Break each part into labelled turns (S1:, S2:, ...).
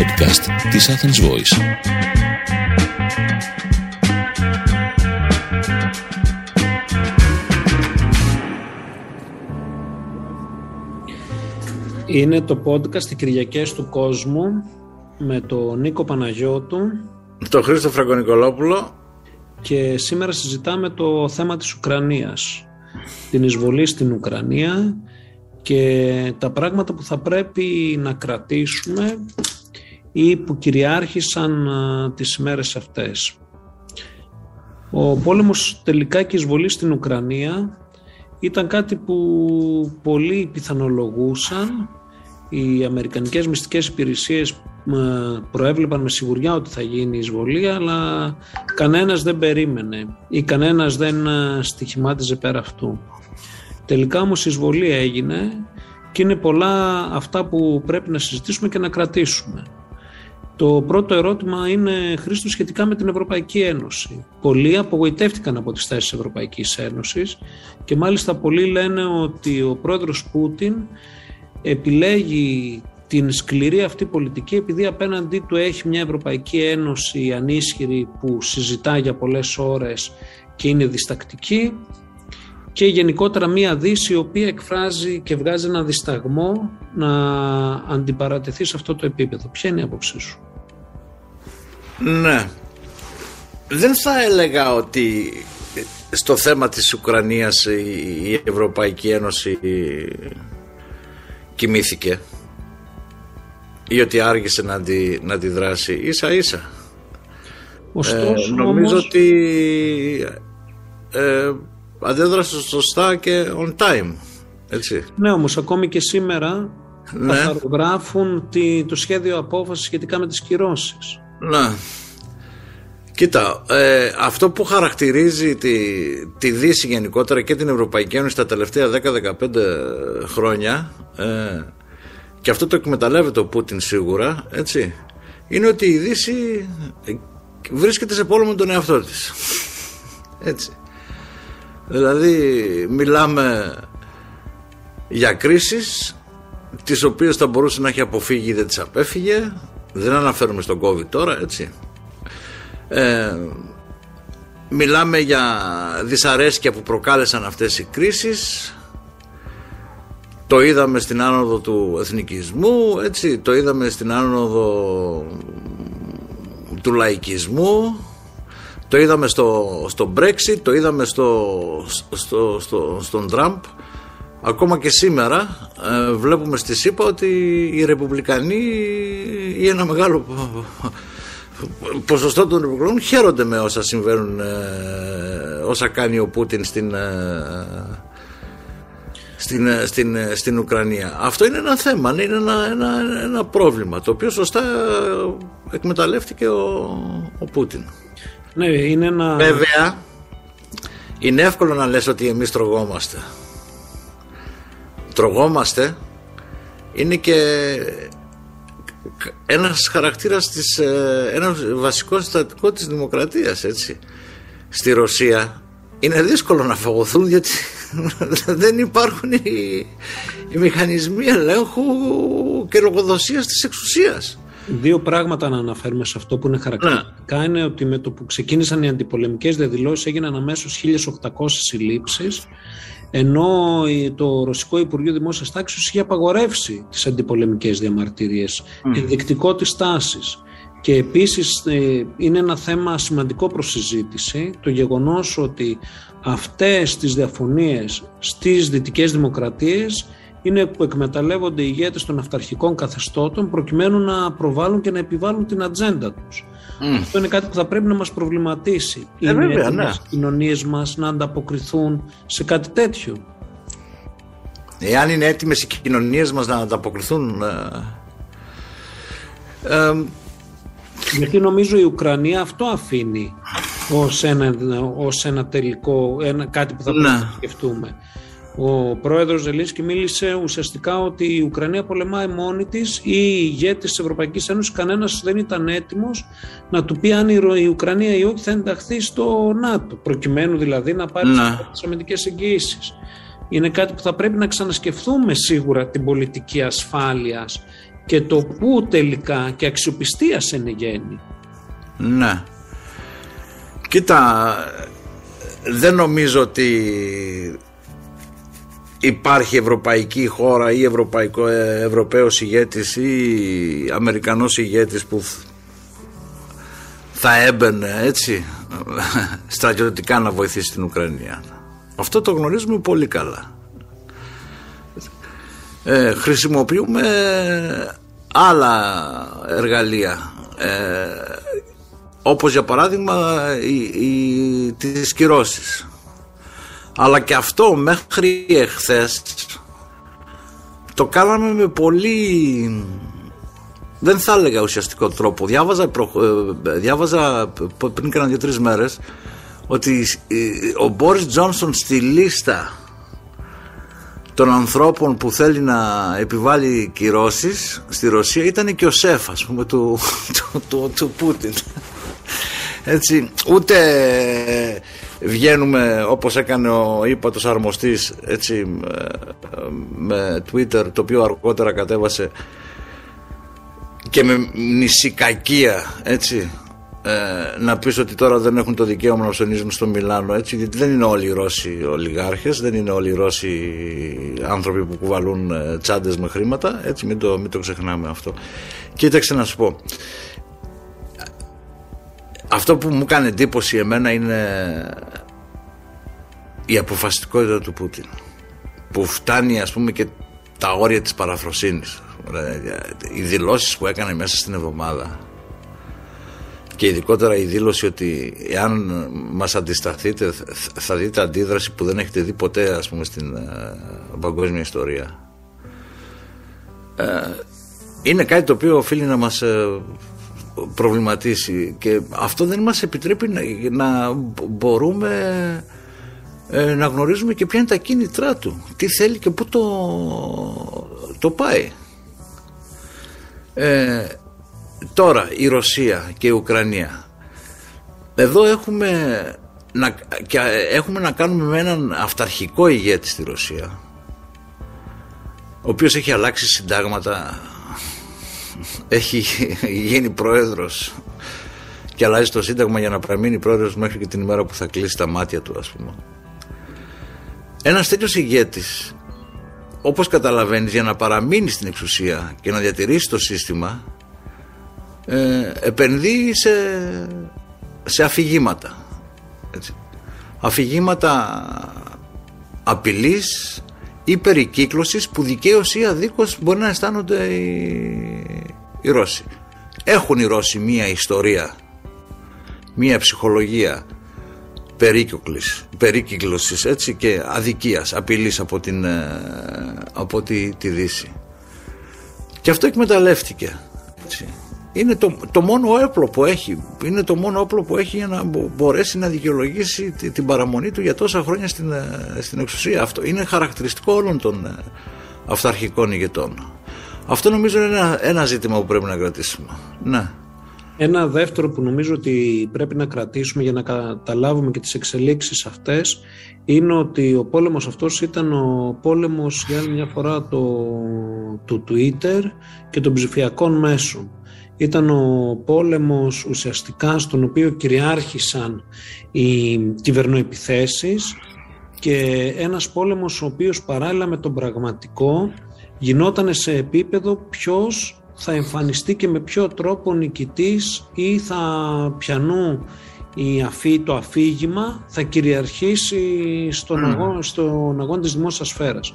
S1: podcast της Athens Voice.
S2: Είναι το podcast «Οι Κυριακές του Κόσμου» με τον Νίκο Παναγιώτου.
S3: Το Χρήστο Φραγκονικολόπουλο.
S2: Και σήμερα συζητάμε το θέμα της Ουκρανίας, την εισβολή στην Ουκρανία και τα πράγματα που θα πρέπει να κρατήσουμε ή που κυριάρχησαν α, τις ημέρες αυτές. Ο πόλεμος τελικά και η εισβολή στην Ουκρανία ήταν κάτι που πολλοί πιθανολογούσαν. Οι αμερικανικές μυστικές υπηρεσίες προέβλεπαν με σιγουριά ότι θα γίνει η εισβολή αλλά κανένας δεν περίμενε ή κανένας δεν στοιχημάτιζε πέρα αυτού. Τελικά όμως η εισβολή έγινε και είναι πολλά αυτά που πρέπει να συζητήσουμε και να κρατήσουμε. Το πρώτο ερώτημα είναι, Χρήστο, σχετικά με την Ευρωπαϊκή Ένωση. Πολλοί απογοητεύτηκαν από τις θέσεις της Ευρωπαϊκής Ένωσης και μάλιστα πολλοί λένε ότι ο πρόεδρος Πούτιν επιλέγει την σκληρή αυτή πολιτική επειδή απέναντί του έχει μια Ευρωπαϊκή Ένωση ανίσχυρη που συζητά για πολλές ώρες και είναι διστακτική και γενικότερα μία δύση η οποία εκφράζει και βγάζει ένα δισταγμό να αντιπαρατεθεί σε αυτό το επίπεδο. Ποια είναι η άποψή σου;
S3: Ναι. Δεν θα έλεγα ότι στο θέμα της Ουκρανίας η Ευρωπαϊκή Ένωση κοιμήθηκε ή ότι άργησε να, αντι, να αντιδράσει. Ίσα ίσα.
S2: Ωστόσο,
S3: ε, νομίζω
S2: όμως...
S3: ότι ε, αντέδρασε σωστά και on time έτσι.
S2: Ναι όμως ακόμη και σήμερα
S3: Ναι.
S2: καθαρογράφουν τη, το σχέδιο απόφασης σχετικά με τις κυρώσεις.
S3: Ναι. Κοίτα, ε, αυτό που χαρακτηρίζει τη, τη Δύση γενικότερα και την Ευρωπαϊκή Ένωση τα τελευταία 10-15 χρόνια ε, και αυτό το εκμεταλλεύεται ο Πούτιν σίγουρα, έτσι, είναι ότι η Δύση ε, βρίσκεται σε πόλεμο με τον εαυτό της. Έτσι. Δηλαδή μιλάμε για κρίσεις τις οποίες θα μπορούσε να έχει αποφύγει ή δεν τις απέφυγε. Δεν αναφέρουμε στον COVID τώρα έτσι. Ε, μιλάμε για δυσαρέσκεια που προκάλεσαν αυτές οι κρίσεις. Το είδαμε στην άνοδο του εθνικισμού έτσι, το είδαμε στην άνοδο του λαϊκισμού το είδαμε στο, στο Brexit το είδαμε στο, στο, στο, στον Τραμπ Ακόμα και σήμερα ε, βλέπουμε στη ΣΥΠΑ ότι οι Ρεπουμπλικανοί ή ένα μεγάλο ποσοστό των Ρεπουμπλικανών χαίρονται με όσα συμβαίνουν, ε, όσα κάνει ο Πούτιν στην, ε, στην, ε, στην, ε, στην Ουκρανία. Αυτό είναι ένα θέμα, είναι ένα, ένα, ένα πρόβλημα το οποίο σωστά εκμεταλλεύτηκε ο, ο Πούτιν.
S2: Ναι, είναι ένα...
S3: Βέβαια, είναι εύκολο να λες ότι εμείς τρογόμαστε. Τρογόμαστε είναι και ένας χαρακτήρας της, ε, ένας βασικός συστατικό της δημοκρατίας έτσι. Στη Ρωσία είναι δύσκολο να φαγωθούν γιατί δεν υπάρχουν οι, οι μηχανισμοί ελέγχου και λογοδοσίας της εξουσίας.
S2: Δύο πράγματα να αναφέρουμε σε αυτό που είναι χαρακτηριστικά είναι ότι με το που ξεκίνησαν οι αντιπολεμικές διαδηλώσεις έγιναν αμέσως 1800 συλλήψεις ενώ το Ρωσικό Υπουργείο Δημόσιας Τάξης είχε απαγορεύσει τις αντιπολεμικές διαμαρτυρίες, mm. ενδεικτικό της τάσης. Και επίσης ε, είναι ένα θέμα σημαντικό προς συζήτηση το γεγονός ότι αυτές τις διαφωνίες στις δυτικές δημοκρατίες είναι που εκμεταλλεύονται οι ηγέτες των αυταρχικών καθεστώτων προκειμένου να προβάλλουν και να επιβάλλουν την ατζέντα τους.
S3: Mm.
S2: Αυτό είναι κάτι που θα πρέπει να μας προβληματίσει.
S3: Ε,
S2: είναι
S3: βέβαια,
S2: έτοιμες
S3: ναι.
S2: οι κοινωνίες μας να ανταποκριθούν σε κάτι τέτοιο;
S3: Εάν είναι έτοιμες οι κοινωνίες μας να ανταποκριθούν ε, ε,
S2: Γιατί νομίζω η Ουκρανία αυτό αφήνει ως ένα, ως ένα τελικό, ένα, κάτι που θα πρέπει
S3: Ναι.
S2: να σκεφτούμε. Ο πρόεδρος Ζελίνσκι μίλησε ουσιαστικά ότι η Ουκρανία πολεμάει μόνη της ή οι ηγέτες της Ευρωπαϊκής Ένωσης κανένας δεν ήταν έτοιμος να του πει αν η Ρο- η Ουκρανία ή όχι θα ενταχθεί στο ΝΑΤΟ προκειμένου δηλαδή να πάρει
S3: Ναι.
S2: τις αμυντικές εγγύησεις. Είναι κάτι που θα πρέπει να ξανασκεφτούμε σίγουρα την πολιτική ασφάλειας και το πού τελικά και αξιοπιστίας σε γέννη.
S3: Ναι. Κοίτα, δεν νομίζω ότι υπάρχει ευρωπαϊκή χώρα ή ευρωπαϊκό, ε, ευρωπαίος ηγέτης ή αμερικανός ηγέτης που θα έμπαινε έτσι στρατιωτικά να βοηθήσει την Ουκρανία. Αυτό το γνωρίζουμε πολύ καλά. Ε, χρησιμοποιούμε άλλα εργαλεία ε, όπως για παράδειγμα οι, οι, τις κυρώσεις αλλά και αυτό μέχρι εχθές το κάναμε με πολύ δεν θα έλεγα ουσιαστικό τρόπο. Διάβαζα, προ, ε, διάβαζα πριν κάνα δύο-τρεις μέρες ότι ο Μπόρις Τζόνσον στη λίστα των ανθρώπων που θέλει να επιβάλλει κυρώσεις στη Ρωσία ήταν και ο Σεφ ας πούμε του, του, του, του Πούτιν. Έτσι ούτε βγαίνουμε όπως έκανε ο ύπατος αρμοστής έτσι με Twitter το οποίο αργότερα κατέβασε και με νησικακία έτσι ε, να πεις ότι τώρα δεν έχουν το δικαίωμα να ψωνίζουν στο Μιλάνο έτσι γιατί δεν είναι όλοι οι Ρώσοι ολιγάρχες δεν είναι όλοι οι Ρώσοι άνθρωποι που κουβαλούν ε, τσάντες με χρήματα έτσι μην το, μην το ξεχνάμε αυτό. Κοίταξε να σου πω αυτό που μου κάνει εντύπωση εμένα είναι η αποφασιστικότητα του Πούτιν που φτάνει ας πούμε και τα όρια της παραφροσύνης. Οι δηλώσεις που έκανε μέσα στην εβδομάδα και ειδικότερα η δήλωση ότι εάν μας αντισταθείτε θα δείτε αντίδραση που δεν έχετε δει ποτέ ας πούμε στην ε, παγκόσμια ιστορία. Ε, είναι κάτι το οποίο οφείλει να μας ε, προβληματίσει και αυτό δεν μας επιτρέπει να, να μπορούμε να γνωρίζουμε και ποια είναι τα κίνητρά του. Τι θέλει και πού το, το πάει. Ε, Τώρα η Ρωσία και η Ουκρανία. Εδώ έχουμε να, και έχουμε να κάνουμε με έναν αυταρχικό ηγέτη στη Ρωσία ο οποίος έχει αλλάξει συντάγματα έχει γίνει πρόεδρος και αλλάζει το σύνταγμα για να παραμείνει πρόεδρος μέχρι και την ημέρα που θα κλείσει τα μάτια του ας πούμε ένας τέτοιος ηγέτης όπως καταλαβαίνεις για να παραμείνει στην εξουσία και να διατηρήσει το σύστημα ε, επενδύει σε, σε αφηγήματα. Έτσι. Αφηγήματα απειλής ή περικύκλωσης που δικαίως ή αδίκως μπορεί να αισθάνονται οι, οι Ρώσοι. Έχουν οι Ρώσοι μία ιστορία, μία ψυχολογία περίκυκλωσης, περίκυκλωσης έτσι και αδικίας, απειλής από, την, ε, από τη, τη Δύση. Και αυτό εκμεταλλεύτηκε. Έτσι είναι το, το μόνο όπλο που έχει. Είναι το μόνο όπλο που έχει για να μπορέσει να δικαιολογήσει την παραμονή του για τόσα χρόνια στην, ε, στην εξουσία. Αυτό είναι χαρακτηριστικό όλων των ε, αυταρχικών ηγετών. Αυτό νομίζω είναι ένα, ένα ζήτημα που πρέπει να κρατήσουμε. Ναι.
S2: Ένα δεύτερο που νομίζω ότι πρέπει να κρατήσουμε για να καταλάβουμε και τις εξελίξεις αυτές είναι ότι ο πόλεμος αυτός ήταν ο πόλεμος για άλλη μια φορά το, του Twitter και των ψηφιακών μέσων ήταν ο πόλεμος ουσιαστικά στον οποίο κυριάρχησαν οι κυβερνοεπιθέσεις και ένας πόλεμος ο οποίος παράλληλα με τον πραγματικό γινόταν σε επίπεδο ποιος θα εμφανιστεί και με ποιο τρόπο νικητής ή θα πιανού η αφή, το αφήγημα θα κυριαρχήσει στον, αγώνα, στον αγώνα της δημόσιας σφαίρας.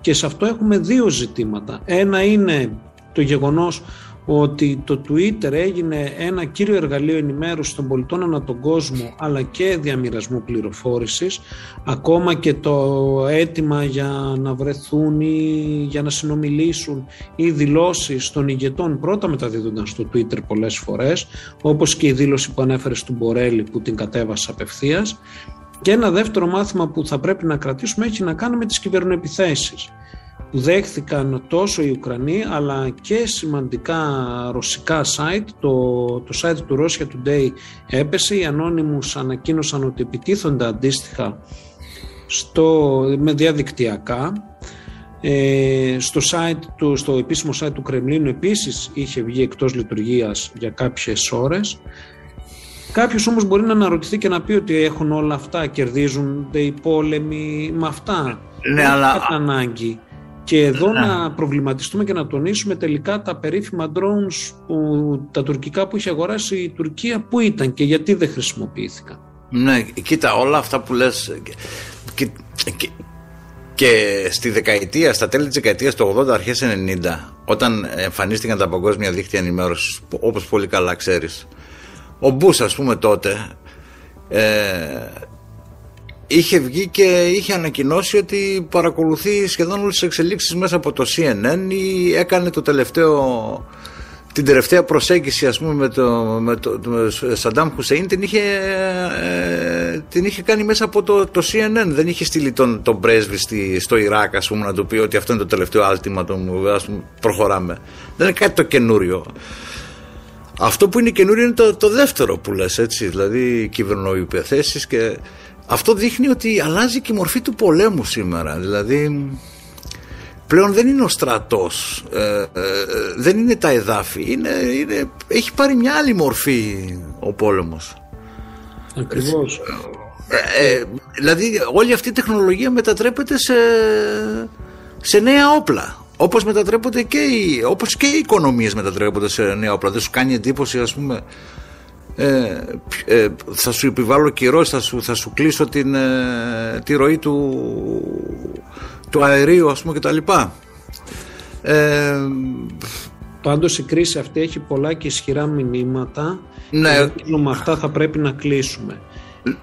S2: Και σε αυτό έχουμε δύο ζητήματα. Ένα είναι το γεγονός ότι το Twitter έγινε ένα κύριο εργαλείο ενημέρωσης των πολιτών ανά τον κόσμο αλλά και διαμοιρασμού πληροφόρησης ακόμα και το αίτημα για να βρεθούν ή για να συνομιλήσουν ή δηλώσεις των ηγετών πρώτα μεταδίδονταν στο Twitter πολλές φορές όπως και η δήλωση που ανέφερε στον Μπορέλη που την κατέβασε απευθείας. και ένα δεύτερο μάθημα που θα πρέπει να κρατήσουμε έχει να κάνει με τις κυβερνοεπιθέσεις που δέχθηκαν τόσο οι Ουκρανοί αλλά και σημαντικά ρωσικά site. Το, το site του Russia Today έπεσε. Οι ανώνυμους ανακοίνωσαν ότι επιτίθονται αντίστοιχα στο, με διαδικτυακά Ε, στο, site του, στο επίσημο site του Κρεμλίνου επίσης είχε βγει εκτός λειτουργίας για κάποιες ώρες. Κάποιος όμως μπορεί να αναρωτηθεί και να πει ότι έχουν όλα αυτά, κερδίζονται οι πόλεμοι με αυτά.
S3: Ναι, αλλά...
S2: ανάγκη. Και εδώ ναι. να προβληματιστούμε και να τονίσουμε τελικά τα περίφημα drones, που, τα τουρκικά που είχε αγοράσει η Τουρκία, πού ήταν και γιατί δεν χρησιμοποιήθηκαν.
S3: Ναι, κοίτα, όλα αυτά που λες και, και, και στη δεκαετία, στα τέλη της δεκαετίας του 80, αρχές 90, όταν εμφανίστηκαν τα παγκόσμια δίκτυα ενημέρωσης, όπως πολύ καλά ξέρεις, ο Μπούς ας πούμε τότε ε, είχε βγει και είχε ανακοινώσει ότι παρακολουθεί σχεδόν όλες τις εξελίξεις μέσα από το CNN ή έκανε το τελευταίο την τελευταία προσέγγιση ας πούμε με το, με το, το Σαντάμ Χουσέιν την είχε, ε, την είχε κάνει μέσα από το, το CNN δεν είχε στείλει τον, τον πρέσβη στη, στο Ιράκ ας πούμε να του πει ότι αυτό είναι το τελευταίο άλτιμα το, ας πούμε, προχωράμε. Δεν είναι κάτι το καινούριο. Αυτό που είναι καινούριο είναι το, το δεύτερο που λες έτσι δηλαδή κυβερνοϊπεθέσεις και αυτό δείχνει ότι αλλάζει και η μορφή του πολέμου σήμερα. Δηλαδή πλέον δεν είναι ο στρατός ε, ε, δεν είναι τα εδάφη είναι, είναι, έχει πάρει μια άλλη μορφή ο πόλεμος.
S2: Ακριβώς.
S3: Ε, ε, δηλαδή όλη αυτή η τεχνολογία μετατρέπεται σε, σε νέα όπλα. Όπως μετατρέπονται και οι, όπως και οι οικονομίες μετατρέπονται σε νέα όπλα. Δεν σου κάνει εντύπωση ας πούμε ε, ε, θα σου επιβάλλω κυρώσεις θα σου, θα σου κλείσω την, ε, τη ροή του, του αερίου ας πούμε και τα λοιπά
S2: ε, Πάντως η κρίση αυτή έχει πολλά και ισχυρά μηνύματα
S3: ναι.
S2: και με αυτά θα πρέπει να κλείσουμε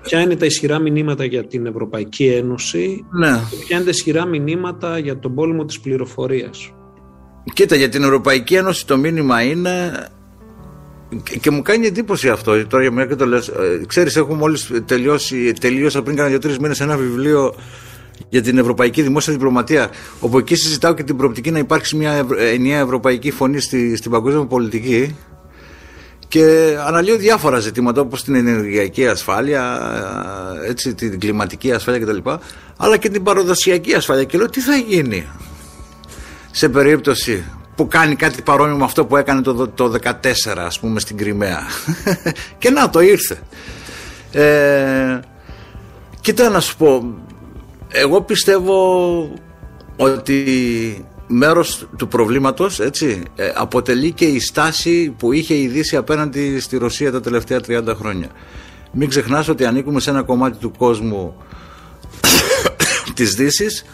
S2: Ποια είναι τα ισχυρά μηνύματα για την Ευρωπαϊκή Ένωση
S3: ναι.
S2: και ποια είναι τα ισχυρά μηνύματα για τον πόλεμο της πληροφορίας;
S3: Κοίτα για την Ευρωπαϊκή Ένωση το μήνυμα είναι και μου κάνει εντύπωση αυτό τώρα για μένα και το λες ε, ξέρεις έχω μόλις τελειώσει τελείωσα πριν κάνα δύο-τρεις μήνες ένα βιβλίο για την Ευρωπαϊκή Δημόσια Διπλωματία όπου εκεί συζητάω και την προοπτική να υπάρξει μια ενιαία ευρωπαϊκή φωνή στη, στην παγκόσμια πολιτική και αναλύω διάφορα ζητήματα όπως την ενεργειακή ασφάλεια, έτσι, την κλιματική ασφάλεια κτλ. Αλλά και την παραδοσιακή ασφάλεια. Και λέω τι θα γίνει σε περίπτωση που κάνει κάτι παρόμοιο με αυτό που έκανε το, το 14 ας πούμε στην Κρυμαία. και να το ήρθε. Ε, κοίτα να σου πω, εγώ πιστεύω ότι μέρος του προβλήματος έτσι, ε, αποτελεί και η στάση που είχε η Δύση απέναντι στη Ρωσία τα τελευταία 30 χρόνια. Μην ξεχνάς ότι ανήκουμε σε ένα κομμάτι του κόσμου της Δύσης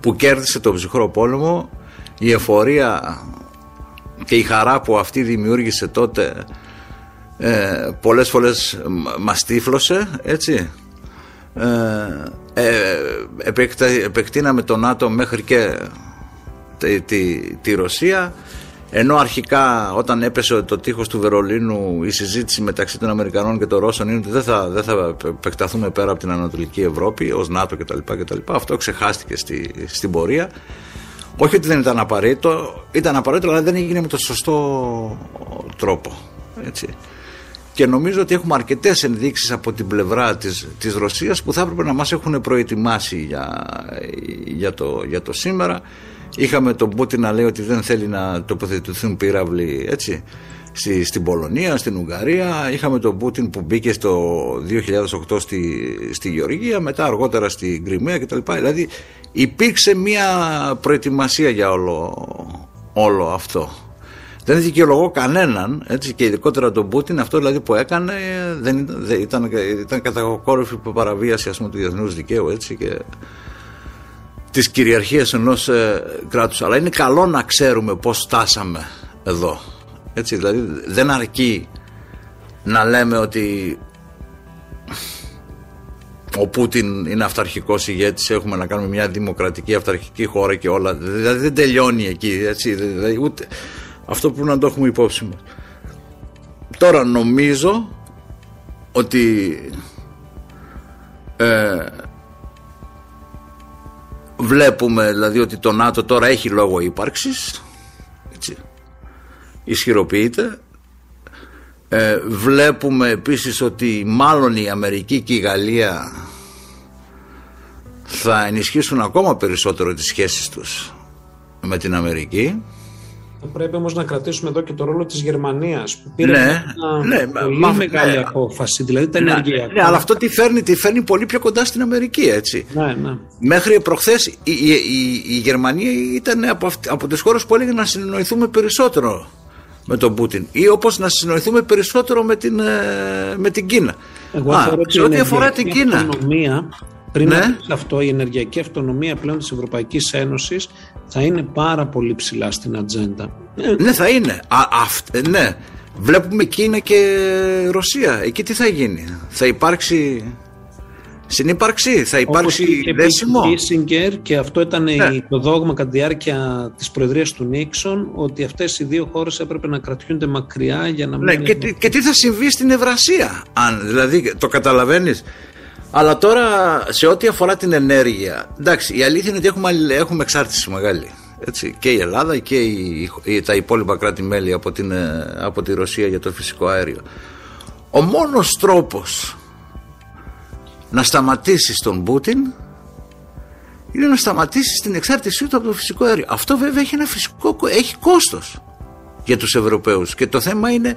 S3: που κέρδισε τον ψυχρό πόλεμο η εφορία και η χαρά που αυτή δημιούργησε τότε ε, πολλές φορές μας τύφλωσε έτσι ε, ε, επεκτείναμε τον ΝΑΤΟ μέχρι και τη, τη, τη Ρωσία ενώ αρχικά όταν έπεσε το τείχος του Βερολίνου η συζήτηση μεταξύ των Αμερικανών και των Ρώσων είναι ότι δεν θα, δεν θα επεκταθούμε πέρα από την Ανατολική Ευρώπη ως ΝΑΤΟ κτλ. κτλ. Αυτό ξεχάστηκε στη, στην πορεία. Όχι ότι δεν ήταν απαραίτητο, ήταν απαραίτητο αλλά δεν έγινε με τον σωστό τρόπο. Έτσι. Και νομίζω ότι έχουμε αρκετές ενδείξεις από την πλευρά της της Ρωσίας που θα έπρεπε να μας έχουν προετοιμάσει για, για, το, για το σήμερα. Είχαμε τον Πούτιν να λέει ότι δεν θέλει να τοποθετηθούν πύραυλοι έτσι, στη, στην Πολωνία, στην Ουγγαρία. Είχαμε τον Πούτιν που μπήκε στο 2008 στη, στη Γεωργία, μετά αργότερα στην Κρυμαία κτλ. Δηλαδή υπήρξε μια προετοιμασία για όλο, όλο αυτό. Δεν δικαιολογώ κανέναν, έτσι, και ειδικότερα τον Πούτιν, αυτό δηλαδή που έκανε δεν, δεν ήταν, ήταν κατακόρυφη παραβίαση ας πούμε, του διεθνούς δικαίου έτσι, και της κυριαρχίας ενός ε, κράτους. Αλλά είναι καλό να ξέρουμε πώς φτάσαμε εδώ. Έτσι, δηλαδή δεν αρκεί να λέμε ότι ο Πούτιν είναι αυταρχικός ηγέτης, έχουμε να κάνουμε μια δημοκρατική αυταρχική χώρα και όλα. Δηλαδή δεν τελειώνει εκεί, έτσι, δηλαδή ούτε αυτό που να το έχουμε υπόψη μας. Τώρα νομίζω ότι ε, βλέπουμε δηλαδή ότι το ΝΑΤΟ τώρα έχει λόγο ύπαρξης έτσι, ισχυροποιείται ε, βλέπουμε επίσης ότι μάλλον η Αμερική και η Γαλλία θα ενισχύσουν ακόμα περισσότερο τις σχέσεις τους με την Αμερική.
S2: Θα πρέπει όμως να κρατήσουμε εδώ και το ρόλο της Γερμανίας που πήρε
S3: Ναι,
S2: μια
S3: ναι,
S2: πολύ
S3: μα-
S2: μεγάλη
S3: ναι.
S2: απόφαση, δηλαδή τα
S3: Ναι,
S2: ενεργειακά.
S3: ναι, αλλά αυτό τι φέρνει, τι φέρνει πολύ πιο κοντά στην Αμερική, έτσι.
S2: Ναι, ναι.
S3: Μέχρι προχθές η, η, η, η Γερμανία ήταν από, αυτ- από τις χώρες που έλεγαν να συνεννοηθούμε περισσότερο με τον Πούτιν ή όπως να συνεννοηθούμε περισσότερο με την, ε, με την Κίνα.
S2: Εγώ
S3: Α,
S2: θεωρώ ότι
S3: σε
S2: η
S3: ό,τι αφορά την
S2: ενεργειακή
S3: Κίνα.
S2: Αυτονομία, πριν
S3: Ναι.
S2: να πεις αυτό, η ενεργειακή αυτονομία πλέον της Ευρωπαϊκής Ένωσης θα είναι πάρα πολύ ψηλά στην ατζέντα. Ε,
S3: Ναι, θα είναι. Α, αυτ- ε, ναι. Βλέπουμε Κίνα και Ρωσία. Εκεί τι θα γίνει. Θα υπάρξει συνύπαρξη, θα
S2: Όπως
S3: υπάρξει
S2: είχε πει
S3: δέσιμο.
S2: ο Κίσιγκερ και αυτό ήταν
S3: Ναι.
S2: η- το δόγμα κατά τη διάρκεια της προεδρίας του Νίξον ότι αυτές οι δύο χώρες έπρεπε να κρατιούνται μακριά για να
S3: Ναι,
S2: μην...
S3: και, τι- και τι θα συμβεί στην Ευρασία, αν δηλαδή το καταλαβαίνεις. Αλλά τώρα σε ό,τι αφορά την ενέργεια, εντάξει, η αλήθεια είναι ότι έχουμε, αλλη- έχουμε εξάρτηση μεγάλη. Έτσι, και η Ελλάδα και η, η- τα υπόλοιπα κράτη-μέλη από, την, ε, από τη Ρωσία για το φυσικό αέριο. Ο μόνος τρόπος να σταματήσεις τον Πούτιν είναι να σταματήσεις την εξάρτησή του από το φυσικό αέριο. Αυτό βέβαια έχει ένα φυσικό, κο- έχει κόστος για τους Ευρωπαίους και το θέμα είναι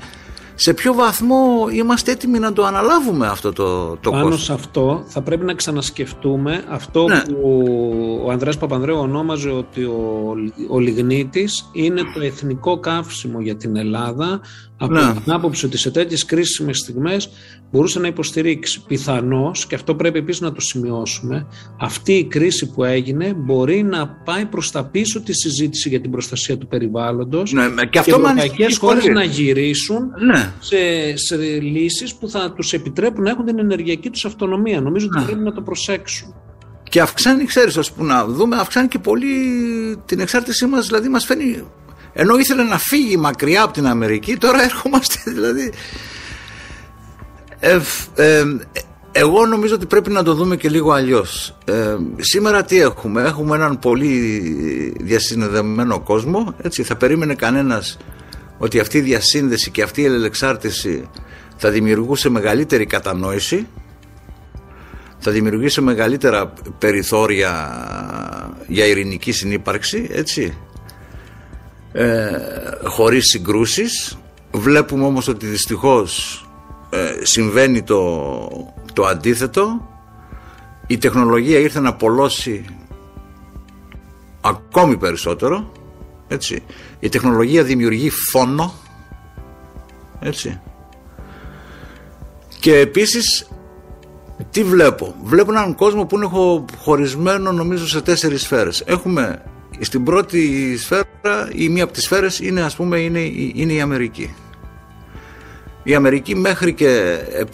S3: σε ποιο βαθμό είμαστε έτοιμοι να το αναλάβουμε αυτό το, το
S2: Πάνω
S3: κόστος.
S2: σε αυτό θα πρέπει να ξανασκεφτούμε αυτό
S3: Ναι.
S2: που ο Ανδρέας Παπανδρέου ονόμαζε ότι ο, ο λιγνίτης είναι το εθνικό καύσιμο για την Ελλάδα από
S3: Ναι.
S2: την άποψη ότι σε τέτοιες κρίσιμες στιγμές μπορούσε να υποστηρίξει. Πιθανώς, και αυτό πρέπει επίσης να το σημειώσουμε, αυτή η κρίση που έγινε μπορεί να πάει προς τα πίσω της συζήτησης για την προστασία του περιβάλλοντος
S3: Ναι, και
S2: και
S3: αυτό
S2: οι
S3: με
S2: ευρωπαϊκές
S3: ανησυχείς
S2: χώρες
S3: πολύ.
S2: να γυρίσουν
S3: Ναι.
S2: σε, σε λύσεις που θα τους επιτρέπουν να έχουν την ενεργειακή τους αυτονομία. Νομίζω ότι πρέπει να το προσέξουν.
S3: Και αυξάνει, ξέρεις, ας πούμε, να δούμε, αυξάνει και πολύ την εξάρτησή μας, δηλαδή μας φαίνει, ενώ ήθελε να φύγει μακριά από την Αμερική, τώρα έρχομαστε, δηλαδή... Ε, ε, εγώ νομίζω ότι πρέπει να το δούμε και λίγο αλλιώς. Ε, σήμερα τι έχουμε, έχουμε έναν πολύ διασυνδεδεμένο κόσμο, έτσι, θα περίμενε κανένας ότι αυτή η διασύνδεση και αυτή η ελεξάρτηση θα δημιουργούσε μεγαλύτερη κατανόηση θα δημιουργήσει μεγαλύτερα περιθώρια για ειρηνική συνύπαρξη, έτσι, ε, χωρίς συγκρούσεις. Βλέπουμε όμως ότι δυστυχώς ε, συμβαίνει το, το αντίθετο. Η τεχνολογία ήρθε να πολλώσει ακόμη περισσότερο, έτσι. Η τεχνολογία δημιουργεί φόνο, έτσι. Και επίσης τι βλέπω; Βλέπω έναν κόσμο που είναι χω- χωρισμένο νομίζω σε τέσσερις σφαίρες. Έχουμε στην πρώτη σφαίρα ή μία από τις σφαίρες είναι ας πούμε είναι, η- είναι η Αμερική. Η Αμερική μέχρι και ε, ε,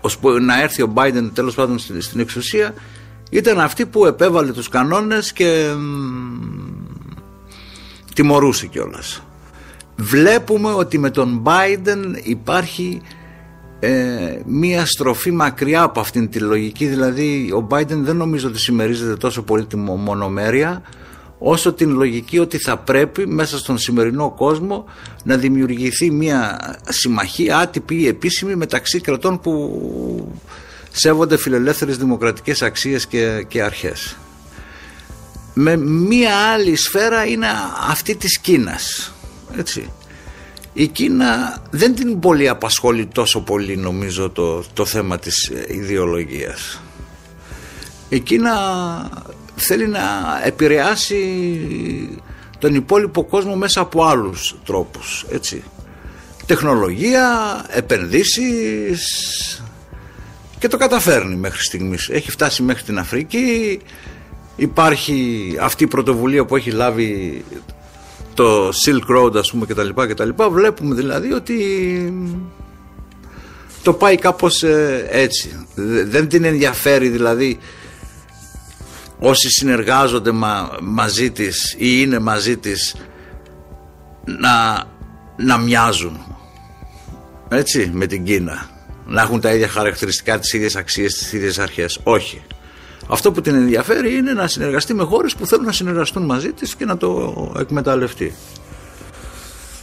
S3: ώσπου να έρθει ο Biden τέλος πάντων στην, στην εξουσία ήταν αυτή που επέβαλε τους κανόνες και μ, τιμωρούσε κιόλας. Βλέπουμε ότι με τον Biden υπάρχει ε, μία στροφή μακριά από αυτήν τη λογική δηλαδή ο Biden δεν νομίζω ότι συμμερίζεται τόσο πολύ τη μο- μονομέρεια όσο την λογική ότι θα πρέπει μέσα στον σημερινό κόσμο να δημιουργηθεί μία συμμαχία άτυπη ή επίσημη μεταξύ κρατών που σέβονται φιλελεύθερες δημοκρατικές αξίες και, και αρχές. Με μία άλλη σφαίρα είναι αυτή της Κίνας έτσι η Κίνα δεν την πολύ απασχολεί τόσο πολύ νομίζω το, το θέμα της ε, ιδεολογίας. Η Κίνα θέλει να επηρεάσει τον υπόλοιπο κόσμο μέσα από άλλους τρόπους, έτσι. Τεχνολογία, επενδύσεις και το καταφέρνει μέχρι στιγμής. Έχει φτάσει μέχρι την Αφρική, υπάρχει αυτή η πρωτοβουλία που έχει λάβει το Silk Road ας πούμε και τα λοιπά και τα λοιπά βλέπουμε δηλαδή ότι το πάει κάπως ε, έτσι. Δε- δεν την ενδιαφέρει δηλαδή όσοι συνεργάζονται μα- μαζί της ή είναι μαζί της να, να μοιάζουν έτσι με την Κίνα. Να έχουν τα ίδια χαρακτηριστικά τις ίδιες αξίες τις ίδιες αρχές. Όχι αυτό που την ενδιαφέρει είναι να συνεργαστεί με χώρες που θέλουν να συνεργαστούν μαζί της και να το εκμεταλλευτεί.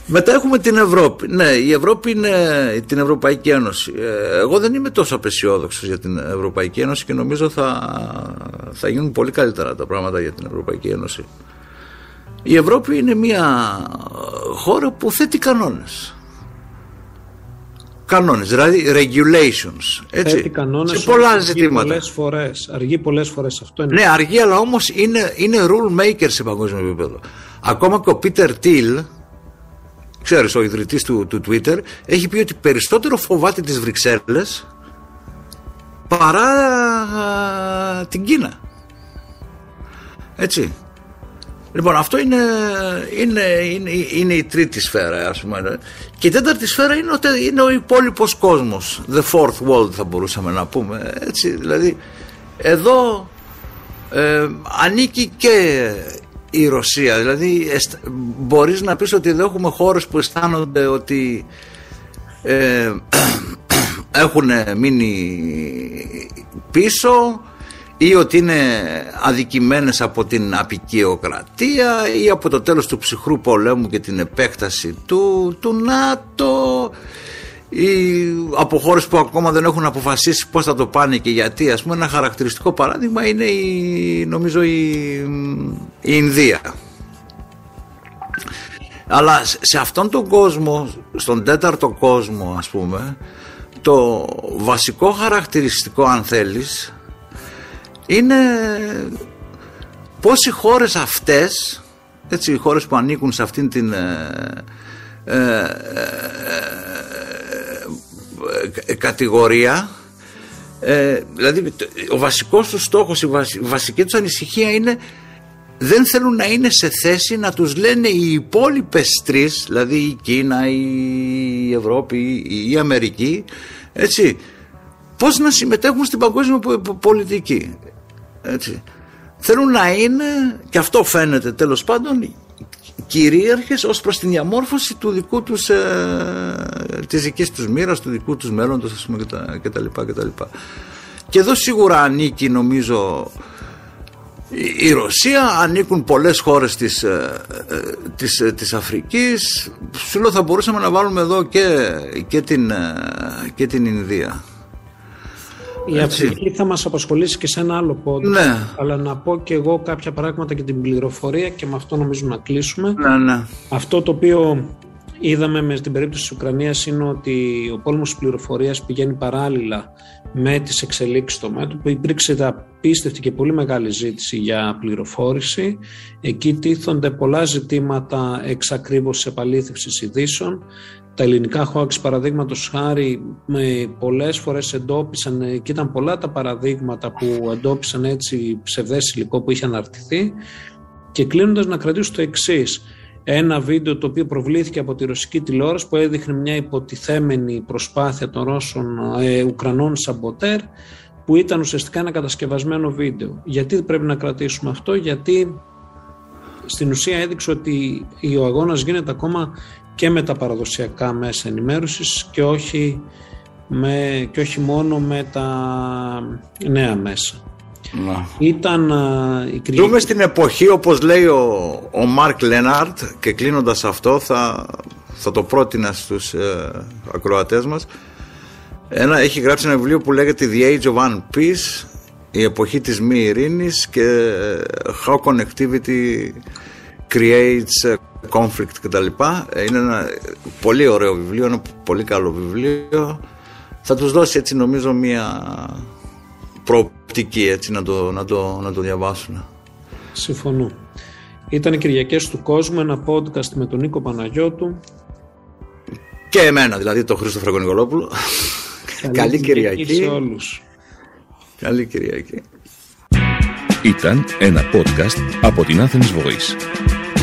S3: Μετά έχουμε την Ευρώπη. Ναι, η Ευρώπη είναι την Ευρωπαϊκή Ένωση. Ε, Εγώ δεν είμαι τόσο απεσιόδοξος για την Ευρωπαϊκή Ένωση και νομίζω θα, θα γίνουν πολύ καλύτερα τα πράγματα για την Ευρωπαϊκή Ένωση. Η Ευρώπη είναι μια χώρα που θέτει κανόνες. Κανόνες, δηλαδή regulations. Έτσι,
S2: θέτει κανόνες
S3: σε πολλά
S2: αργεί
S3: ζητήματα.
S2: Πολλές φορές, αργεί πολλές φορές αυτό είναι.
S3: Ναι, αργεί, αλλά όμως είναι, είναι rule maker σε παγκόσμιο επίπεδο. Ακόμα και ο Πίτερ Τιλ, ξέρεις, ο ιδρυτής του, του Twitter, έχει πει ότι περισσότερο φοβάται τις Βρυξέλλες παρά α, την Κίνα. Έτσι. Λοιπόν, αυτό είναι, είναι, είναι, είναι η τρίτη σφαίρα, ας πούμε. Και η τέταρτη σφαίρα είναι, ότι είναι ο υπόλοιπος κόσμος. The fourth world θα μπορούσαμε να πούμε. Έτσι, δηλαδή, εδώ ε, ανήκει και η Ρωσία. Δηλαδή, εσ- μπορείς να πεις ότι εδώ έχουμε χώρες που αισθάνονται ότι ε, έχουν μείνει πίσω ή ότι είναι αδικημένες από την απικιοκρατία ή από το τέλος του ψυχρού πολέμου και την επέκταση του, του ΝΑΤΟ ή από χώρες που ακόμα δεν έχουν αποφασίσει πώς θα το πάνε και γιατί. Ας πούμε ένα χαρακτηριστικό παράδειγμα είναι η, νομίζω η, η Ινδία. Αλλά σε- σε αυτόν τον κόσμο, στον τέταρτο κόσμο ας πούμε, το βασικό χαρακτηριστικό αν θέλεις είναι πώς οι χώρες αυτές, έτσι οι χώρες που ανήκουν σε αυτήν την ε, ε, ε, ε, κατηγορία ε, δηλαδή το- ο βασικός τους στόχος, η, βασι- η βασική τους ανησυχία είναι δεν θέλουν να είναι σε θέση να τους λένε οι υπόλοιπες τρεις, δηλαδή η Κίνα, η Ευρώπη, η η Αμερική, έτσι, πώς να συμμετέχουν στην παγκόσμια πο- πο- πολιτική. Έτσι. Θέλουν να είναι, και αυτό φαίνεται τέλος πάντων, κυρίαρχες ως προς την διαμόρφωση του δικού τους, ε, της δικής τους μοίρας, του δικού τους μέλλοντος, ας πούμε, και τα, και τα λοιπά, και τα λοιπά. Και εδώ σίγουρα ανήκει νομίζω η- η Ρωσία ανήκουν πολλές χώρες της, ε, ε, της, ε, της Αφρικής σου λέω θα μπορούσαμε να βάλουμε εδώ και, και, την, ε, και την Ινδία
S2: Η
S3: Έτσι.
S2: Αφρική θα μας απασχολήσει και σε ένα άλλο πόντο.
S3: Ναι.
S2: Αλλά να πω και εγώ κάποια πράγματα και την πληροφορία και με αυτό νομίζω να κλείσουμε.
S3: ναι, ναι.
S2: Αυτό το οποίο είδαμε με την περίπτωση της Ουκρανίας είναι ότι ο πόλεμος της πληροφορίας πηγαίνει παράλληλα με τις εξελίξεις στο μέτωπο. Υπήρξε απίστευτη και πολύ μεγάλη ζήτηση για πληροφόρηση. Εκεί τίθονται πολλά ζητήματα εξακρίβωσης επαλήθευσης ειδήσεων. Τα ελληνικά hoax παραδείγματος χάρη με πολλές φορές εντόπισαν ε, και ήταν πολλά τα παραδείγματα που εντόπισαν έτσι ψευδές υλικό που είχε αναρτηθεί και κλείνοντας να κρατήσω το εξής. Ένα βίντεο το οποίο προβλήθηκε από τη ρωσική τηλεόραση που έδειχνε μια υποτιθέμενη προσπάθεια των Ρώσων ε, Ουκρανών σαμποτέρ που ήταν ουσιαστικά ένα κατασκευασμένο βίντεο. Γιατί πρέπει να κρατήσουμε αυτό, γιατί στην ουσία έδειξε ότι ο αγώνας γίνεται ακόμα και με τα παραδοσιακά μέσα ενημέρωσης και όχι, με, και όχι μόνο με τα νέα μέσα.
S3: Να.
S2: Ήταν α, η Κυριακή-
S3: Δούμε στην εποχή όπως λέει ο, ο Μάρκ Λέναρτ και κλείνοντας αυτό θα, θα το πρότεινα στους ε, ακροατές μας ένα, έχει γράψει ένα βιβλίο που λέγεται The Age of One Peace η εποχή της μη ειρήνης και ε, How Connectivity Creates ε, Conflict κτλ. Ε, Είναι ένα πολύ ωραίο βιβλίο, ένα πολύ καλό βιβλίο. Θα τους δώσει έτσι νομίζω μια προοπτική έτσι να το, να το, να το διαβάσουν.
S2: Συμφωνώ. Ήταν οι Κυριακές του Κόσμου, ένα podcast με τον Νίκο Παναγιώτου.
S3: Και εμένα δηλαδή, το Χρήστο Φραγκονικολόπουλο. Καλή Κυριακή.
S2: σε όλους.
S3: Καλή Κυριακή.
S1: Ήταν ένα podcast από την Athens Voice.